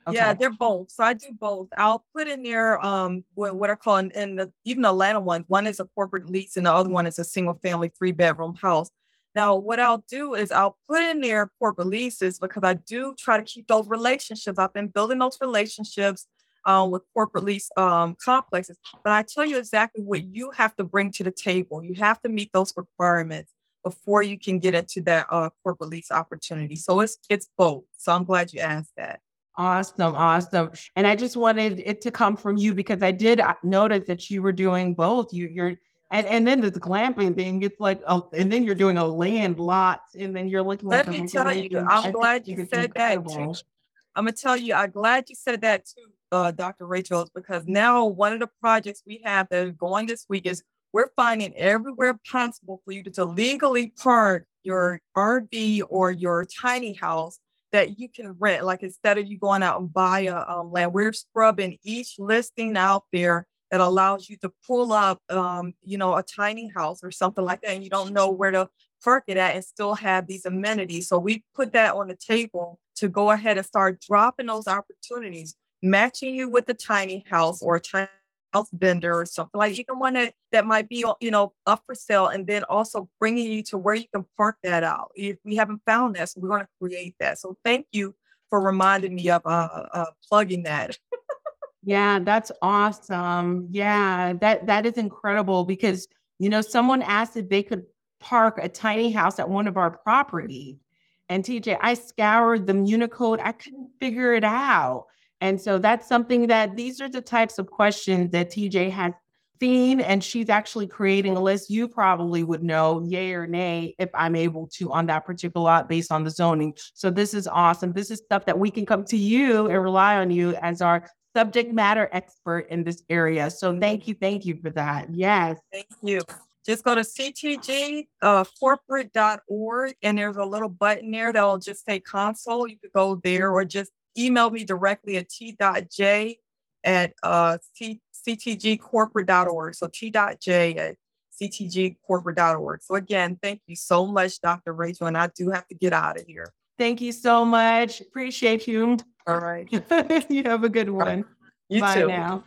Okay. yeah, they're both. So I do both. I'll put in there um what, what are called in the even the Atlanta one. One is a corporate lease, and the other one is a single family three bedroom house. Now, what I'll do is I'll put in there corporate leases because I do try to keep those relationships. I've been building those relationships um, with corporate lease um, complexes. But I tell you exactly what you have to bring to the table. You have to meet those requirements before you can get into that uh, corporate lease opportunity. So it's it's both. So I'm glad you asked that. Awesome, awesome. And I just wanted it to come from you because I did uh, notice that you were doing both. You you're and, and then this glamping thing, it's like, oh, and then you're doing a land lot, and then you're looking. Let me tell you, I'm glad you said that. I'm gonna tell you, I'm glad you said that too uh, Dr. Rachel, because now one of the projects we have that is going this week is we're finding everywhere possible for you to, to legally park your RV or your tiny house that you can rent. Like instead of you going out and buy a land, we're scrubbing each listing out there that allows you to pull up, um, you know, a tiny house or something like that, and you don't know where to park it at and still have these amenities. So we put that on the table to go ahead and start dropping those opportunities matching you with a tiny house or a tiny house vendor or something like even one that, that might be you know up for sale and then also bringing you to where you can park that out if we haven't found that so we're going to create that so thank you for reminding me of uh, uh plugging that Yeah, that's awesome. Yeah, that that is incredible because you know someone asked if they could park a tiny house at one of our property. And TJ, I scoured the Municode, I couldn't figure it out. And so that's something that these are the types of questions that TJ has seen, and she's actually creating a list. You probably would know, yay or nay, if I'm able to on that particular lot based on the zoning. So this is awesome. This is stuff that we can come to you and rely on you as our subject matter expert in this area. So thank you, thank you for that. Yes. Thank you. Just go to ctg uh, corporate.org and there's a little button there that'll just say console. You could go there or just email me directly at t.j at uh, c- ctgcorporate.org. So t.j at ctgcorporate.org. So again, thank you so much, Dr. Rachel. And I do have to get out of here. Thank you so much. Appreciate you. All right. you have a good one. You Bye too. now.